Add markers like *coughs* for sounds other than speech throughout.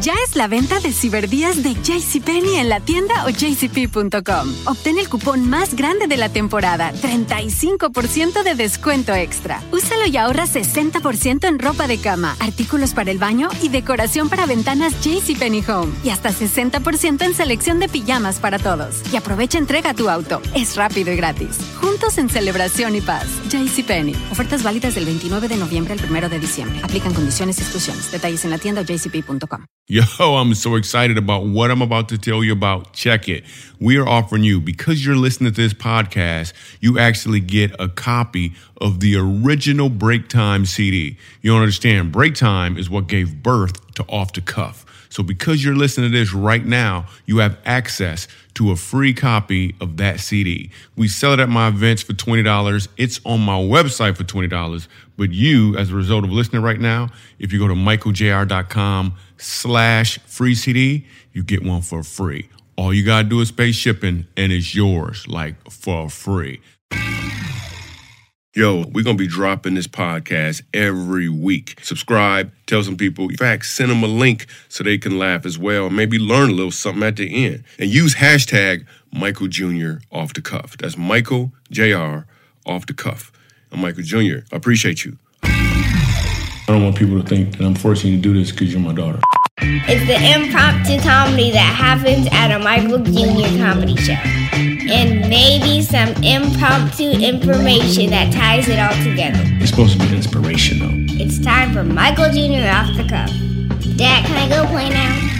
Ya es la venta de ciberdías de JCPenney en la tienda o jcp.com. Obtén el cupón más grande de la temporada, 35% de descuento extra. Úsalo y ahorra 60% en ropa de cama, artículos para el baño y decoración para ventanas JCPenney Home. Y hasta 60% en selección de pijamas para todos. Y aprovecha entrega tu auto. Es rápido y gratis. Juntos en celebración y paz. JCPenney. Ofertas válidas del 29 de noviembre al 1 de diciembre. Aplican condiciones y exclusiones. Detalles en la tienda o jcp.com. Yo, *laughs* I'm so excited about what I'm about to tell you about. Check it. We are offering you, because you're listening to this podcast, you actually get a copy of the original Break Time CD. You don't understand. Break Time is what gave birth to Off the Cuff. So, because you're listening to this right now, you have access to a free copy of that CD. We sell it at my events for $20. It's on my website for $20. But you, as a result of listening right now, if you go to michaeljr.com slash free CD, you get one for free. All you gotta do is pay shipping and it's yours, like for free. Yo, we're gonna be dropping this podcast every week. Subscribe, tell some people. In fact, send them a link so they can laugh as well, maybe learn a little something at the end. And use hashtag Michael Jr. off the cuff. That's Michael Jr. off the cuff. I'm Michael Jr. I appreciate you. I don't want people to think that I'm forcing you to do this because you're my daughter. It's the impromptu comedy that happens at a Michael Jr. comedy show. And maybe some impromptu information that ties it all together. It's supposed to be inspirational. It's time for Michael Jr. off the cuff. Dad, can I go play now?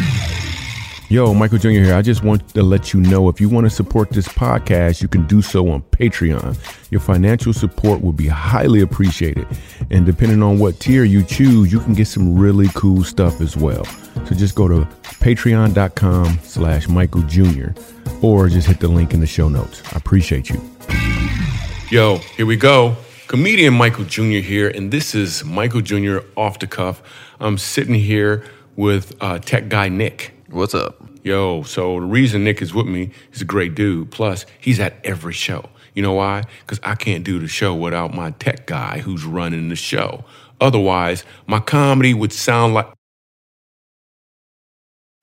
Yo, Michael Jr. here. I just want to let you know if you want to support this podcast, you can do so on Patreon. Your financial support will be highly appreciated. And depending on what tier you choose, you can get some really cool stuff as well. So just go to patreon.com slash Michael Jr. or just hit the link in the show notes. I appreciate you. Yo, here we go. Comedian Michael Jr. here, and this is Michael Jr. off the cuff. I'm sitting here with uh, tech guy Nick. What's up? Yo, so the reason Nick is with me, he's a great dude. Plus, he's at every show. You know why? Because I can't do the show without my tech guy who's running the show. Otherwise, my comedy would sound like.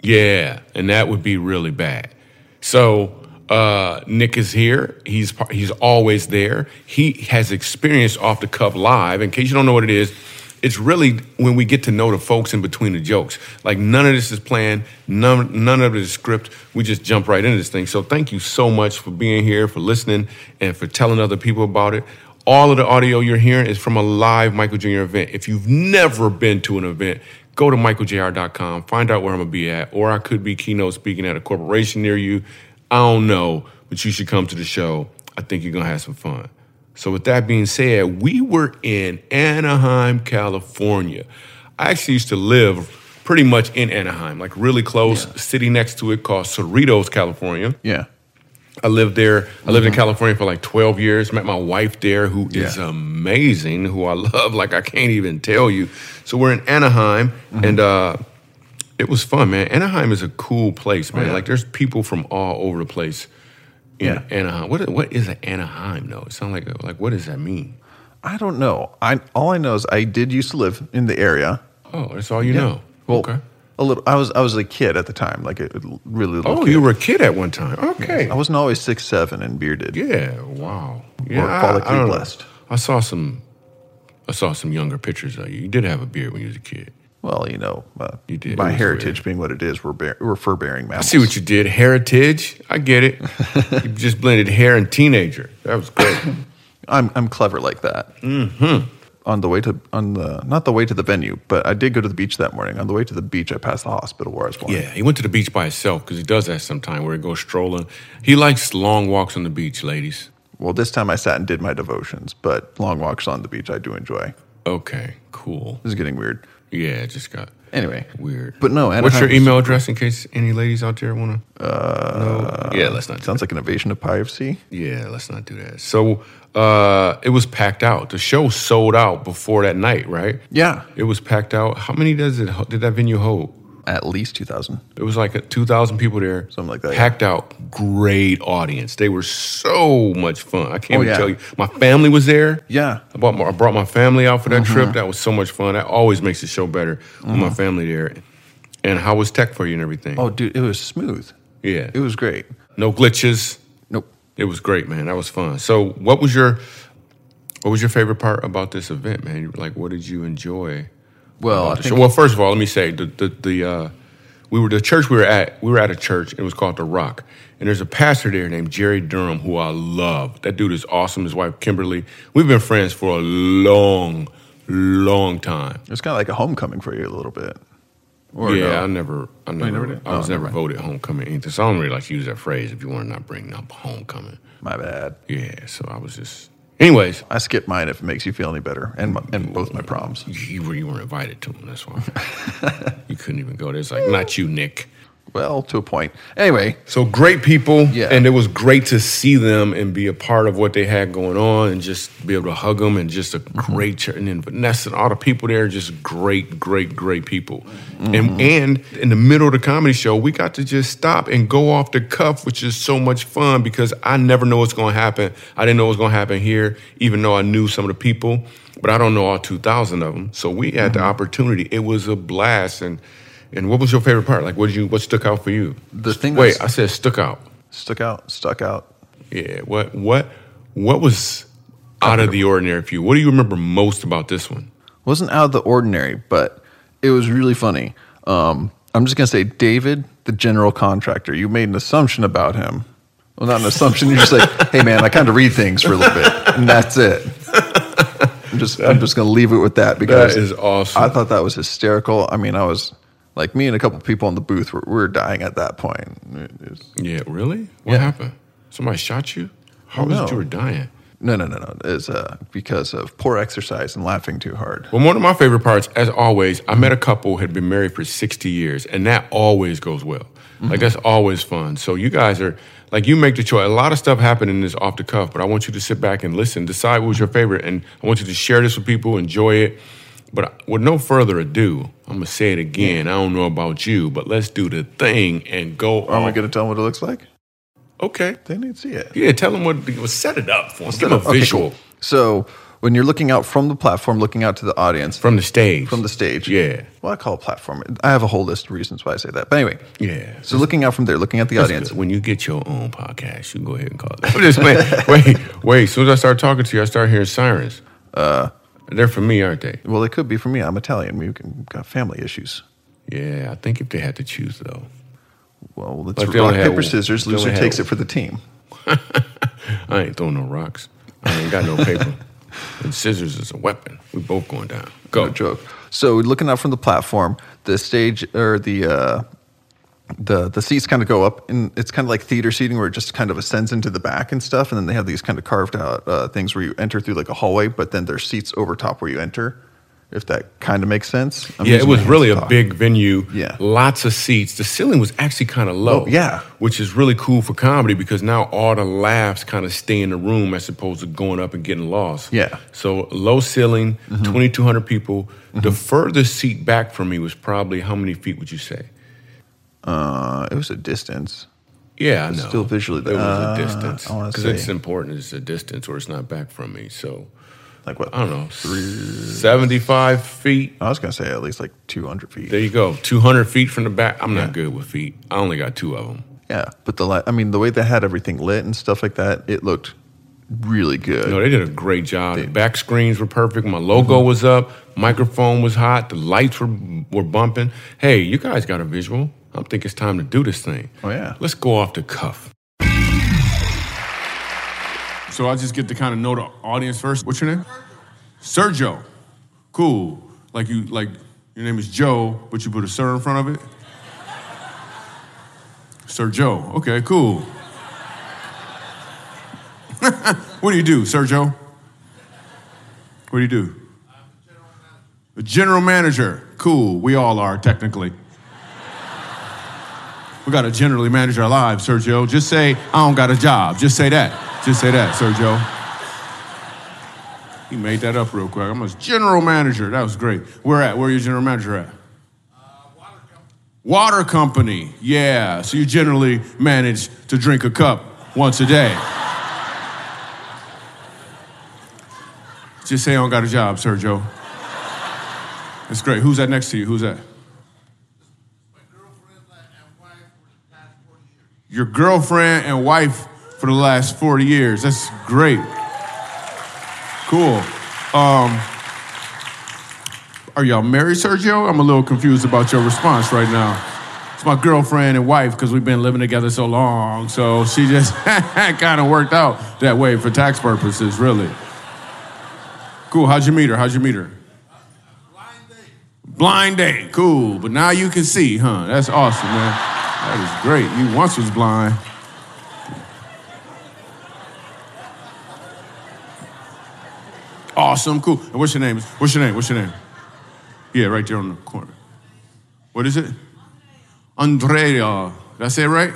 Yeah, and that would be really bad. So, uh, Nick is here. He's he's always there. He has experienced off the cuff live. In case you don't know what it is, it's really when we get to know the folks in between the jokes. Like none of this is planned, none none of it is script. We just jump right into this thing. So thank you so much for being here, for listening, and for telling other people about it. All of the audio you're hearing is from a live Michael Jr. event. If you've never been to an event, go to michaeljr.com, find out where I'm gonna be at, or I could be keynote speaking at a corporation near you. I don't know, but you should come to the show. I think you're gonna have some fun. So, with that being said, we were in Anaheim, California. I actually used to live pretty much in Anaheim, like really close, city next to it called Cerritos, California. Yeah. I lived there. I lived in California for like 12 years. Met my wife there, who is Yeah. amazing, who I *laughs* love like I can't even tell you. So we're in Anaheim, and uh, it was fun, man. Anaheim is a cool place, man. yeah. Like there's people from all over the place in Yeah. Uh, Anaheim. What what is an Anaheim though? It sounds like a, like what does that mean? I don't know. I all I know is I did used to live in the area. Oh, that's all you know. Well, okay. a little. I was I was a kid at the time, like a really little. Oh, kid. you were a kid at one time. Okay. I wasn't always six seven and bearded. Yeah. Wow. Yeah. Or I- follically I don't know. blessed. I saw some. I saw some younger pictures of you. You did have a beard when you was a kid. Well, you know, uh, You did. My heritage weird. being what it is, we're bear, we're fur bearing mammals. I see what you did. Heritage. I get it. *laughs* you just blended hair and teenager. That was great. *coughs* I'm I'm clever like that. Mm-hmm. On the way to on the not the way to the venue, but I did go to the beach that morning. On the way to the beach, I passed the hospital where I was born. yeah, he went to the beach by himself because he does that sometime where he goes strolling. He likes long walks on the beach, ladies. Well, this time I sat and did my devotions, but long walks on the beach I do enjoy. Okay, cool. This is getting weird. Yeah, it just got Anyway, weird. But no, what's your was email address in case any ladies out there want to? Uh, no. Yeah, let's not. Do sounds like an invasion of privacy. Yeah, let's not do that. So uh, it was packed out. The show sold out before that night, right? Yeah, It was packed out. How many does it did that venue hold? At least two thousand. It was like two thousand people there, Something like that, yeah. Packed out, great audience. They were so much fun. I can't Oh, even yeah. tell you. My family was there. Yeah. I brought my, I brought my family out for that Mm-hmm. trip. That was so much fun. That always makes the show better with my family there. And how was tech for you and everything? Oh, dude, it was smooth. yeah. It was great. no glitches. Nope. It was great, man. That was fun. So, what was your what was your favorite part about this event, man? Like, what did you enjoy? Well, I think? Well, first of all, let me say the the, the uh, we were the church we were at. We were at a church. It was called the Rock, and there's a pastor there named Jerry Dirmann who I love. That dude is awesome. His wife Kimberly. We've been friends for a long, long time. It's kind of like a homecoming for you a little bit. Or yeah, no? I never, I never, never did? I was Oh, never never voted homecoming either. So I don't really like to use that phrase if you want to not bring up homecoming. My bad. Yeah, so I was just. Anyways, I skipped mine if it makes you feel any better, and my, and both my proms. you, were, you weren't invited to them. That's why *laughs* you couldn't even go. there. It's like not you, Nick. Well, to a point. Anyway, So great people, Yeah. and it was great to see them and be a part of what they had going on, and just be able to hug them, and just a great church. And then Vanessa and all the people there, just great, great, great people. And mm-hmm. and in the middle of the comedy show, we got to just stop and go off the cuff, which is so much fun because I never know what's going to happen. I didn't know what was going to happen here, even though I knew some of the people, but I don't know all two thousand of them. So we had the mm-hmm. opportunity. It was a blast, and. And what was your favorite part? Like, what did you? What stuck out for you? The thing Wait, I said stuck out. stuck out, stuck out. Yeah. What? What? What was out of the ordinary for you? What do you remember most about this one? wasn't out of the ordinary, but it was really funny. Um, I'm just gonna say, David, the general contractor. You made an assumption about him. Well, not an assumption. You're just like, *laughs* hey man, I kind of read things for a little bit, and that's it. I'm just, I'm just gonna leave it with that because That is awesome. I thought that was hysterical. I mean, I was like, me and a couple people in the booth were, we were dying at that point. Was- Yeah. Really? What Yeah. happened? Somebody shot you? How Oh, was it no. you were dying? no, no, no, no. It's uh, because of poor exercise and laughing too hard. Well, one of my favorite parts, as always, I met a couple who had been married for 60 years, and that always goes well. Like, that's always fun. So, you guys are, like, you make the choice. A lot of stuff happened in this off the cuff, but I want you to sit back and listen, decide what was your favorite, and I want you to share this with people, enjoy it. But with no further ado, I'm going to say it again. I don't know about you, but let's do the thing and go Are we gonna tell them what it looks like? Okay. They need to see it. Yeah, tell them what, set it up for them. Give them a Okay, visual cool. So when you're looking out from the platform, looking out to the audience from the stage. from the stage. Yeah. Well, I call it platform. I have a whole list of reasons why I say that. But anyway. Yeah. So looking out from there, looking at the audience. good. When you get your own podcast, you can go ahead and call it. I'm just *laughs* wait, wait, wait. As soon as I start talking to you, I start hearing sirens. Uh, they're for me, aren't they? Well, they could be for me. I'm Italian. We've got family issues. Yeah, I think if they had to choose though, Well, let's Like rock, paper, scissors. Loser takes it for the team. *laughs* I ain't throwing no rocks. I ain't got no *laughs* paper. and scissors is a weapon. We both going down. Go. No joke. So looking out from the platform, the stage or the uh, the the seats kind of go up, and it's kind of like theater seating where it just kind of ascends into the back and stuff. And then they have these kind of carved out uh, things where you enter through like a hallway, but then there's seats over top where you enter. If that kind of makes sense. I'm yeah, it was really a big venue. Yeah. Lots of seats. The ceiling was actually kind of low. Oh, yeah. Which is really cool for comedy because now all the laughs kind of stay in the room as opposed to going up and getting lost. Yeah. Mm-hmm. So low ceiling, 2,200 people. The furthest seat back from me was probably how many feet would you say? Uh, it was a distance. Yeah, I know. Still visually, It was uh, a distance. Because it's important. It's a distance or it's not back from me. So, Like what? I don't know. Three, seventy-five feet. I was gonna say at least like 200 feet. There you go. 200 feet from the back. I'm not good with feet. I only got two of them. yeah, but the li- I mean the way they had everything lit and stuff like that, it looked really good. No, they did a great job. The back screens were perfect. My logo was up. Microphone was hot. The lights were were bumping. Hey, you guys got a visual. I think it's time to do this thing. Oh, yeah. Let's go off the cuff. So I just get to kind of know the audience first. What's your name? Sergio. Cool. Like you like your name is Joe, but you put a sir in front of it. Sir Joe. Okay, cool. *laughs* What do you do, Sergio? What do you do? A general manager. Cool. We all are, technically. We got to generally manage our lives, Sergio. Just say, I don't got a job. Just say that. Just say that, Sergio. He made that up real quick. I'm a general manager. That was great. Where at? Where your general manager at? Uh water company. Water company. Yeah. So you generally manage to drink a cup once a day. Just say I don't got a job, Sergio. That's great. Who's that next to you? Who's that? Your girlfriend and wife for the last 40 years. That's great. Cool. Um, are y'all married, Sergio? I'm a little confused about your response right now. It's my girlfriend and wife because we've been living together so long. So she just *laughs* kind of worked out that way for tax purposes, really. Cool. How'd you meet her? How'd you meet her? Blind date. Blind date. Cool. But now you can see, huh? That's awesome, man. That is great. You once was blind. Awesome. Cool. And what's your name? What's your name? What's your name? Yeah, right there on the corner. What is it? Andrea. Did I say it right?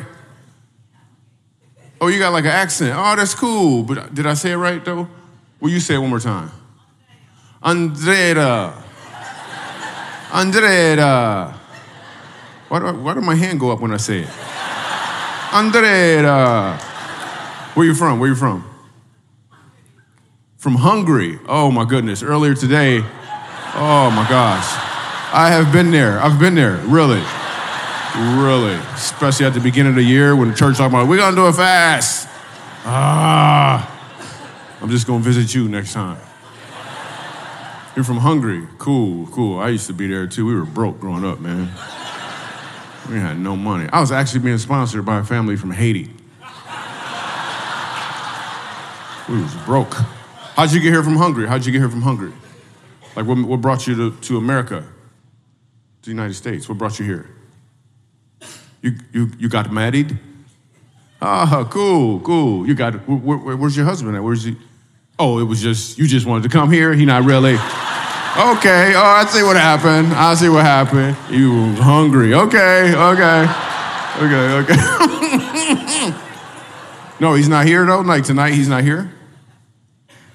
Oh, you got like an accent. Oh, that's cool. But did I say it right though? Will you say it one more time? Andrea. Andrea. Why, do why did my hand go up when I say it? Andrea. Where you from? Where you from? From Hungary. Oh my goodness. Earlier today, Oh my gosh. I have been there. I've been there, really. Really. Especially at the beginning of the year when the church talking about, we're gonna do it fast. Ah. I'm just gonna visit you next time. You're from Hungary. Cool, cool. I used to be there too. We were broke growing up, man. We had no money. I was actually being sponsored by a family from Haiti. We was broke. How'd you get here from Hungary? How'd you get here from Hungary? Like, what, what brought you to, to America, to the United States? What brought you here? You, you, you got married? Ah, cool, cool. You got, where, where, where's your husband at? Where's he? Oh, it was just, you just wanted to come here? He not really? Okay, oh, I see what happened. I see what happened. You hungry. Okay, okay, okay, okay. *laughs* no, he's not here though? Like tonight, he's not here?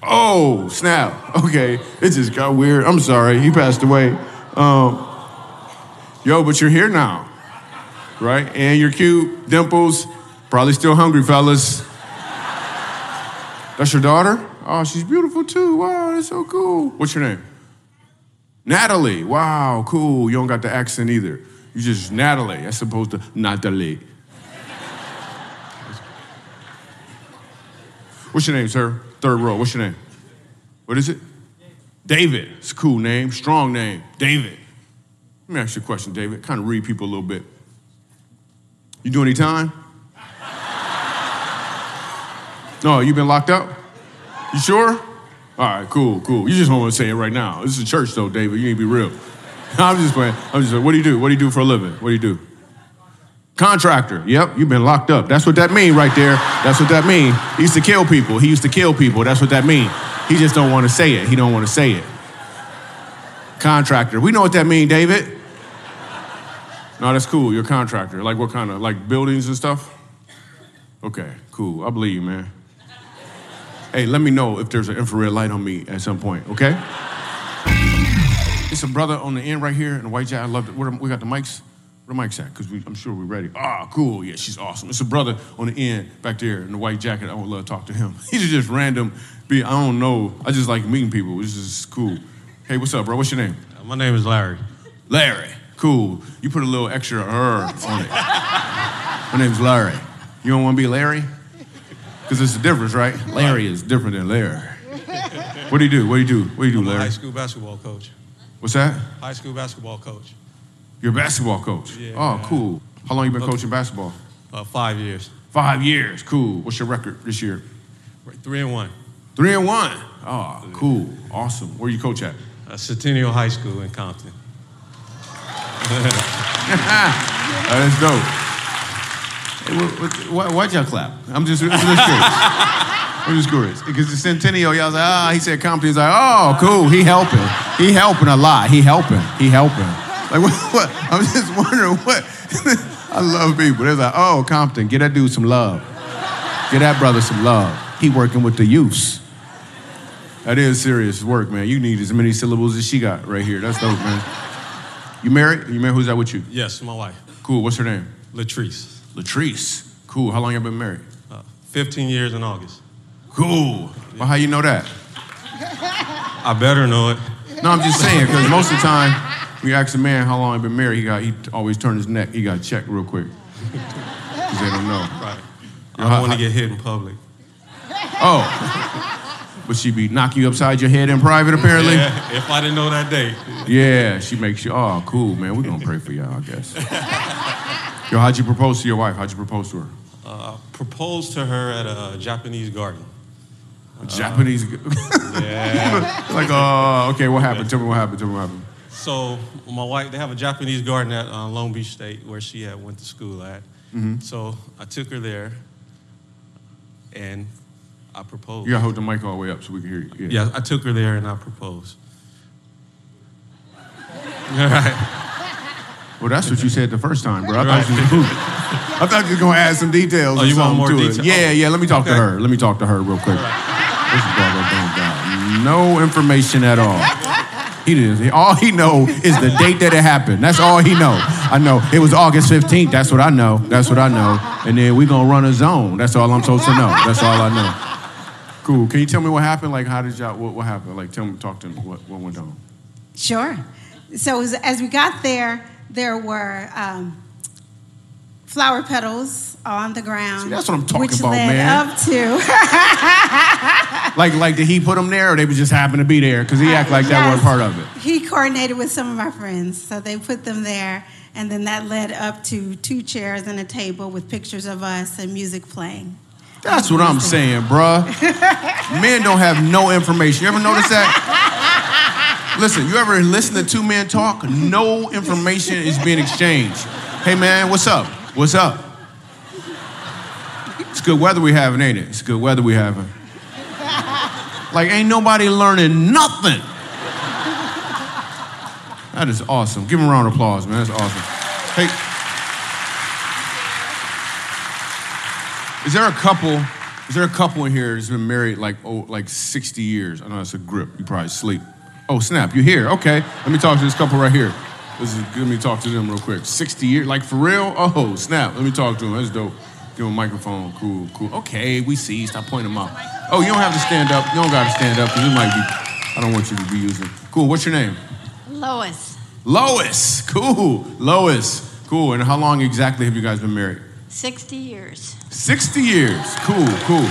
Oh, snap. Okay. It just got weird. I'm sorry. He passed away. Um, yo, but you're here now. Right? And you're cute. Dimples. Probably still hungry, fellas. That's your daughter? Oh, she's beautiful too. Wow, that's so cool. What's your name? Natalie. Wow, cool. You don't got the accent either. You just Natalie as opposed to Natalie. What's your name, sir? Third row. What's your name? What is it? David. It's a cool name, strong name. David. Let me ask you a question, David. Kind of read people a little bit. You do any time? No, you been locked up? You sure? All right, cool, cool. You just don't want to say it right now. This is a church, though, David. You need to be real. *laughs* I'm just playing. I'm just like, what do you do? What do you do for a living? What do you do? Contractor. Yep, you've been locked up. That's what that mean right there. That's what that mean. He used to kill people. He used to kill people. That's what that mean. He just don't want to say it. He don't want to say it. Contractor. We know what that mean, David. No, that's cool. You're a contractor. Like what kind of like buildings and stuff? Okay, cool. I believe you, man. Hey, let me know if there's an infrared light on me at some point, okay? It's a brother on the end right here in the white jacket. I love it. We got the mics. Where the mic's at? Because I'm sure we're ready. Ah, cool. Yeah, she's awesome. It's a brother on the end back there in the white jacket. I would love to talk to him. *laughs* He's just random. Be I don't know. I just like meeting people. It's just cool. Hey, what's up, bro? What's your name? Uh, my name is Larry. Larry. Cool. You put a little extra er on it. My name's Larry. You don't want to be Larry? Because it's a difference, right? Larry is different than Larry. What do you do? What do you do? What do you do, I'm a Larry? high school basketball coach. What's that? High school basketball coach. You're a basketball coach. Yeah. Oh, cool. How long you been Okay. coaching basketball? Uh, five years. Five years. Cool. What's your record this year? Three and one. Three and one. Oh, cool. Awesome. Where you coach at? Uh, Centennial High School in Compton. *laughs* That's dope. Hey, what, what, why, why'd y'all clap? I'm just, I'm just curious. I'm just curious. Because the Centennial, y'all was like, ah, he said Compton. He's like, oh, cool. He helping. He helping a lot. He helping. He helping. Like, *laughs* what? what? I'm just wondering what. *laughs* I love people. They're like, oh, Compton, get that dude some love. Get that brother some love. He working with the youths. That is serious work, man. You need as many syllables as she got right here. That's dope, man. You married? You married? Who's that with you? Yes, my wife, Cool. What's her name? Latrice. Latrice. Cool. How long you been married? Uh, 15 years in August. Cool. Well, how you know that? I better know it. No, I'm just saying because most of the time, we ask a man how long he been married, he got he always turn his neck. He got checked real quick. Because they don't know. Right. I don't want to get hit in public. Oh. But she be knocking you upside your head in private, apparently? Yeah, if I didn't know that date. Yeah, she makes you. Oh, cool, man. We're gonna pray for y'all, I guess. *laughs* Yo, how'd you propose to your wife? How'd you propose to her? Uh, proposed to her at a Japanese garden. A Japanese. *laughs* Yeah. like, oh, okay. What happened? Tell me what happened. Tell me what happened. so my wife, they have a Japanese garden at uh, Long Beach State where she had went to school at. Mm-hmm. So I took her there, and I proposed. You gotta hold the mic all the way up so we can hear you. Yeah, I took her there and I proposed. *laughs* All right. Well, that's what you said the first time, bro. I thought you was, *laughs* I thought you was gonna add some details. Oh, you want more to it. detail? Yeah, yeah. Let me talk to her. Let me talk to her real quick. This brother don't no information at all. He didn't. All he know is the date that it happened. That's all he know. I know it was August 15th. That's what I know. That's what I know. And then we gonna run a zone. That's all I'm supposed to know. That's all I know. Cool. Can you tell me what happened? Like, how did y'all? What, what happened? Like, tell me, talk to me. What, what went on? Sure. So as, as we got there, there were um, flower petals on the ground. See, that's what I'm talking which about, led man. Up to *laughs* Like, like did he put them there, or they just happened to be there? Because he act like that Yes. wasn't part of it. He coordinated with some of our friends, so they put them there, and then that led up to two chairs and a table with pictures of us and music playing. That's what I'm saying, bruh. *laughs* Men don't have no information. You ever notice that? Listen, you ever listen to two men talk? No information is being exchanged. Hey, man, what's up? What's up? It's good weather we having, ain't it? It's good weather we having. Like, ain't nobody learning nothing. That is awesome. Give him a round of applause, man. That's awesome. Hey, Is there a couple? Is there a couple in here that's been married like oh like 60 years? I know that's a grip. You probably sleep. Oh snap! You here? Okay. Let me talk to this couple right here. This is let me talk to them real quick. 60 years, like for real? Oh snap! Let me talk to them. That's dope. Give them a microphone. Cool, cool. Okay, we see. Stop pointing them out. Oh, you don't have to stand up. You don't got to stand up because it might be. I don't want you to be using. Cool. What's your name? Lois, Lois. Cool. Lois. Cool. And how long exactly have you guys been married? 60 years. 60 years. Cool, cool.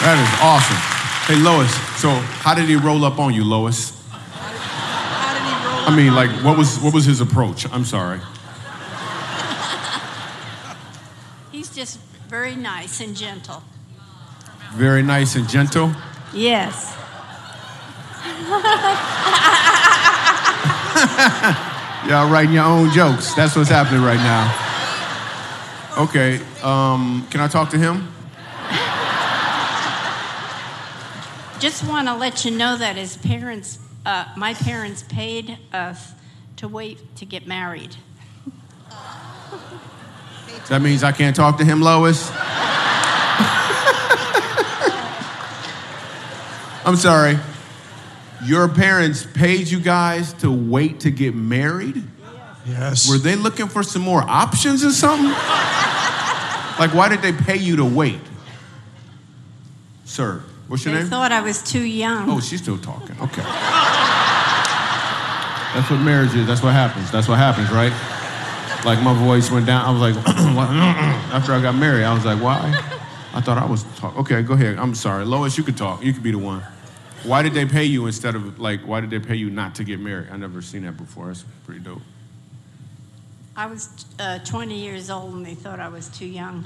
That is awesome. Hey, Lois, so how did he roll up on you, Lois? How did he roll I mean, like, what was what was his approach? I'm sorry. He's just very nice and gentle. Very nice and gentle. Yes. *laughs* Y'all writing your own jokes. That's what's happening right now. Okay, um, can I talk to him? Just want to let you know that his parents, uh, my parents paid us to wait to get married. That means I can't talk to him, Lois? I'm sorry. Your parents paid you guys to wait to get married? Yes. Were they looking for some more options or something? like, why did they pay you to wait? Sir, what's your They name? thought I was too young. Oh, she's still talking. Okay. *laughs* That's what marriage is. That's what happens. That's what happens, right? Like my voice went down. I was like, *clears throat* *clears throat* after I got married, I was like, why? I thought I was talking. Okay, go ahead. I'm sorry, Lois. You could talk. You could be the one. Why did they pay you instead of like? Why did they pay you not to get married? I never seen that before. That's pretty dope. I was uh, 20 years old and they thought I was too young.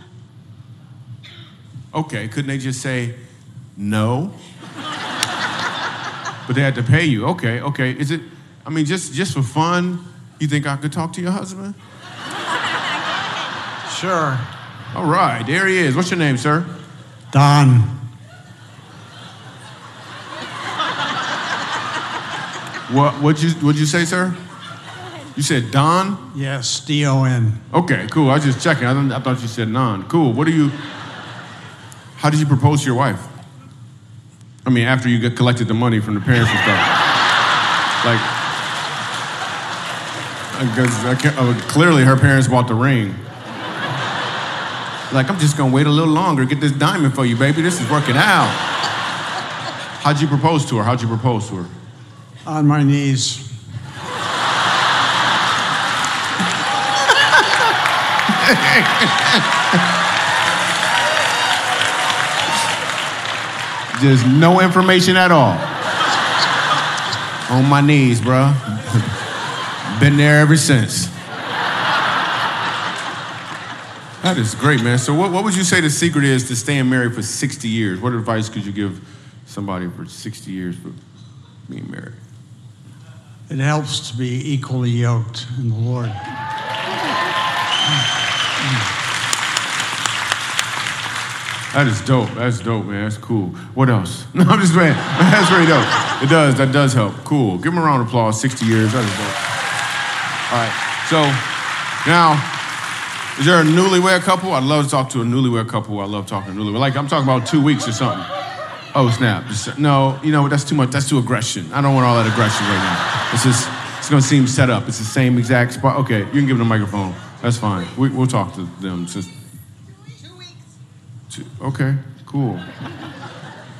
Okay, couldn't they just say no? but they had to pay you. Okay, okay. Is it? I mean, just just for fun, you think I could talk to your husband? Sure. All right, there he is. What's your name, sir? Don. What what'd you what'd you say, sir? You said Don? Yes, D O N. Okay, cool. I was just checking. I, I thought you said non. Cool. What do you? How did you propose to your wife? I mean, after you get collected the money from the parents and stuff. like, because uh, clearly her parents bought the ring. Like, I'm just gonna wait a little longer, get this diamond for you, baby. This is working out. How'd you propose to her? How'd you propose to her? On my knees. *laughs* Just no information at all. On my knees, bro. Been there ever since. That is great, man. So, what, what would you say the secret is to staying married for 60 years? What advice could you give somebody for 60 years for being married? It helps to be equally yoked in the Lord. That is dope. That's dope, man. That's cool. What else? *laughs* No, I'm just playing. *laughs* That's very dope. It does. That does help. Cool. Give them a round of applause. 60 years. That is dope. All right. So now, is there a newlywed couple? I'd love to talk to a newlywed couple. I love talking to newlywed. Like I'm talking about two weeks or something. Oh snap! Just, no, you know that's too much. That's too aggression. I don't want all that aggression right now. It's just it's gonna seem set up. It's the same exact spot. Okay, you can give them the microphone. That's fine. We, we'll talk to them since. Okay, cool.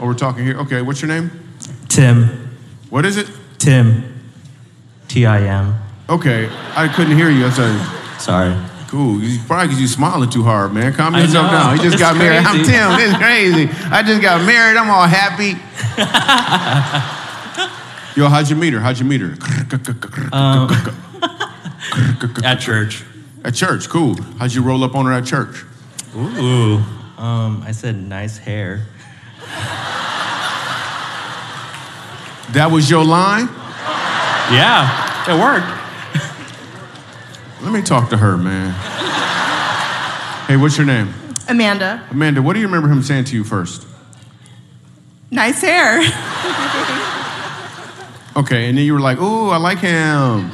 Oh, we're talking here. Okay, what's your name? Tim. What is it? Tim. T I M. Okay, I couldn't hear you. That's a, Sorry. cool. You, probably because you smiling too hard, man. Calm yourself down. You just It's got married. I'm crazy. Tim. It's *laughs* crazy. I just got married. I'm all happy. *laughs* Yo, how'd you meet her? How'd you meet her? *laughs* Um, at church. At church. Cool. How'd you roll up on her at church? Ooh. Um, I said nice hair. That was your line? Yeah, it worked. Let me talk to her, man. Hey, what's your name? Amanda, Amanda, what do you remember him saying to you first? nice hair. *laughs* Okay, and then you were like, ooh, I like him.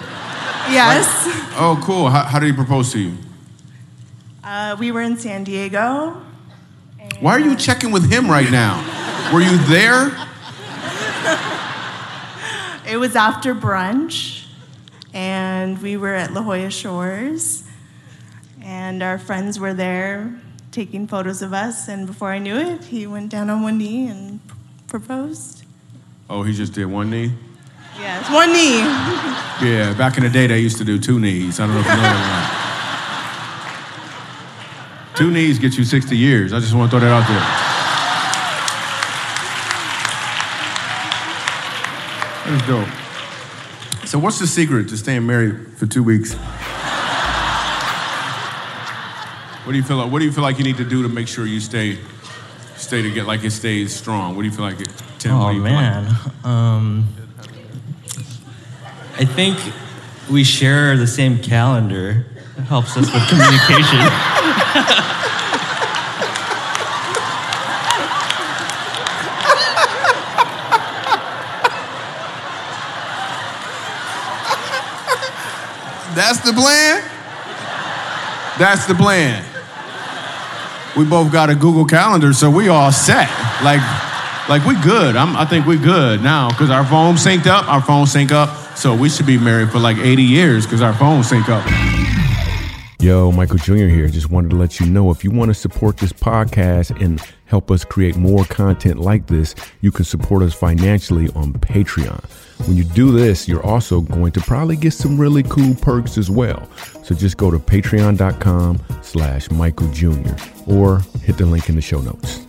yes. Oh, cool. How, how did he propose to you? Uh, we were in San Diego. Why are you checking with him right now? Were you there? It was after brunch, and we were at La Jolla Shores, and our friends were there taking photos of us. And before I knew it, he went down on one knee and p- proposed. Oh, he just did one knee? Yes, one knee. Yeah, back in the day, they used to do two knees. I don't know if you know that. Two knees get you 60 years. I just want to throw that out there. That is dope. So, what's the secret to staying married for two weeks? What do you feel like? What do you feel like you need to do to make sure you stay, stay to get like it stays strong? What do you feel like it? Tim, Oh feel like? man. Um, I think we share the same calendar. It helps us with *laughs* communication. That's the plan? That's the plan. We both got a Google Calendar, so we all set. Like, like we good. I'm, I think we good now because our phone synced up. Our phone sync up. So we should be married for like 80 years because our phone sync up. Yo, Michael Jr. here. Just wanted to let you know if you want to support this podcast and help us create more content like this, you can support us financially on Patreon. When you do this, you're also going to probably get some really cool perks as well. So just go to patreon.com slash Michael Jr. or hit the link in the show notes.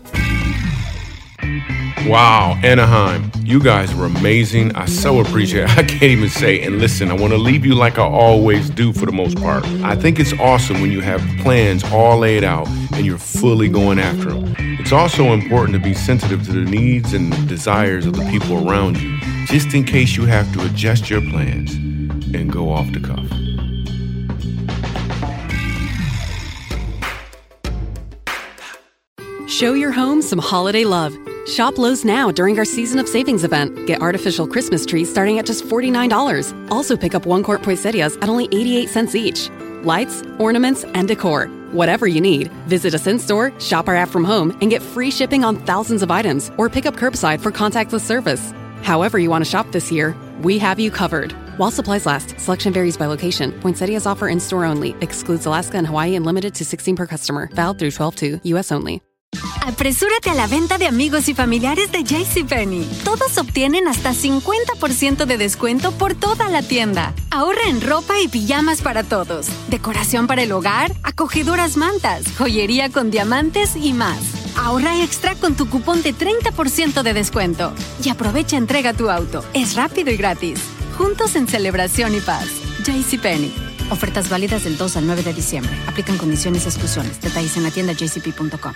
Wow, Anaheim, you guys were amazing. I so appreciate it. *laughs* I can't even say. And listen, I want to leave you like I always do for the most part. I think it's awesome when you have plans all laid out and you're fully going after them. It's also important to be sensitive to the needs and desires of the people around you, just in case you have to adjust your plans and go off the cuff. Show your home some holiday love. Shop Lowe's now during our season of savings event. Get artificial Christmas trees starting at just $49. Also pick up one quart poinsettias at only 88 cents each. Lights, ornaments, and decor. Whatever you need, visit us in store, shop our app from home, and get free shipping on thousands of items or pick up curbside for contactless service. However you want to shop this year, we have you covered. While supplies last, selection varies by location. Poinsettias offer in store only, excludes Alaska and Hawaii and limited to 16 per customer. Valid through 12 2, U.S. only. Apresúrate a la venta de amigos y familiares de JCPenney. Todos obtienen hasta 50% de descuento por toda la tienda. Ahorra en ropa y pijamas para todos, decoración para el hogar, acogedoras mantas, joyería con diamantes y más. Ahorra extra con tu cupón de 30% de descuento. Y aprovecha entrega tu auto. Es rápido y gratis. Juntos en celebración y paz. JCPenney. Ofertas válidas del 2 al 9 de diciembre. Aplican condiciones y exclusiones. Detalles en la tienda jcp.com.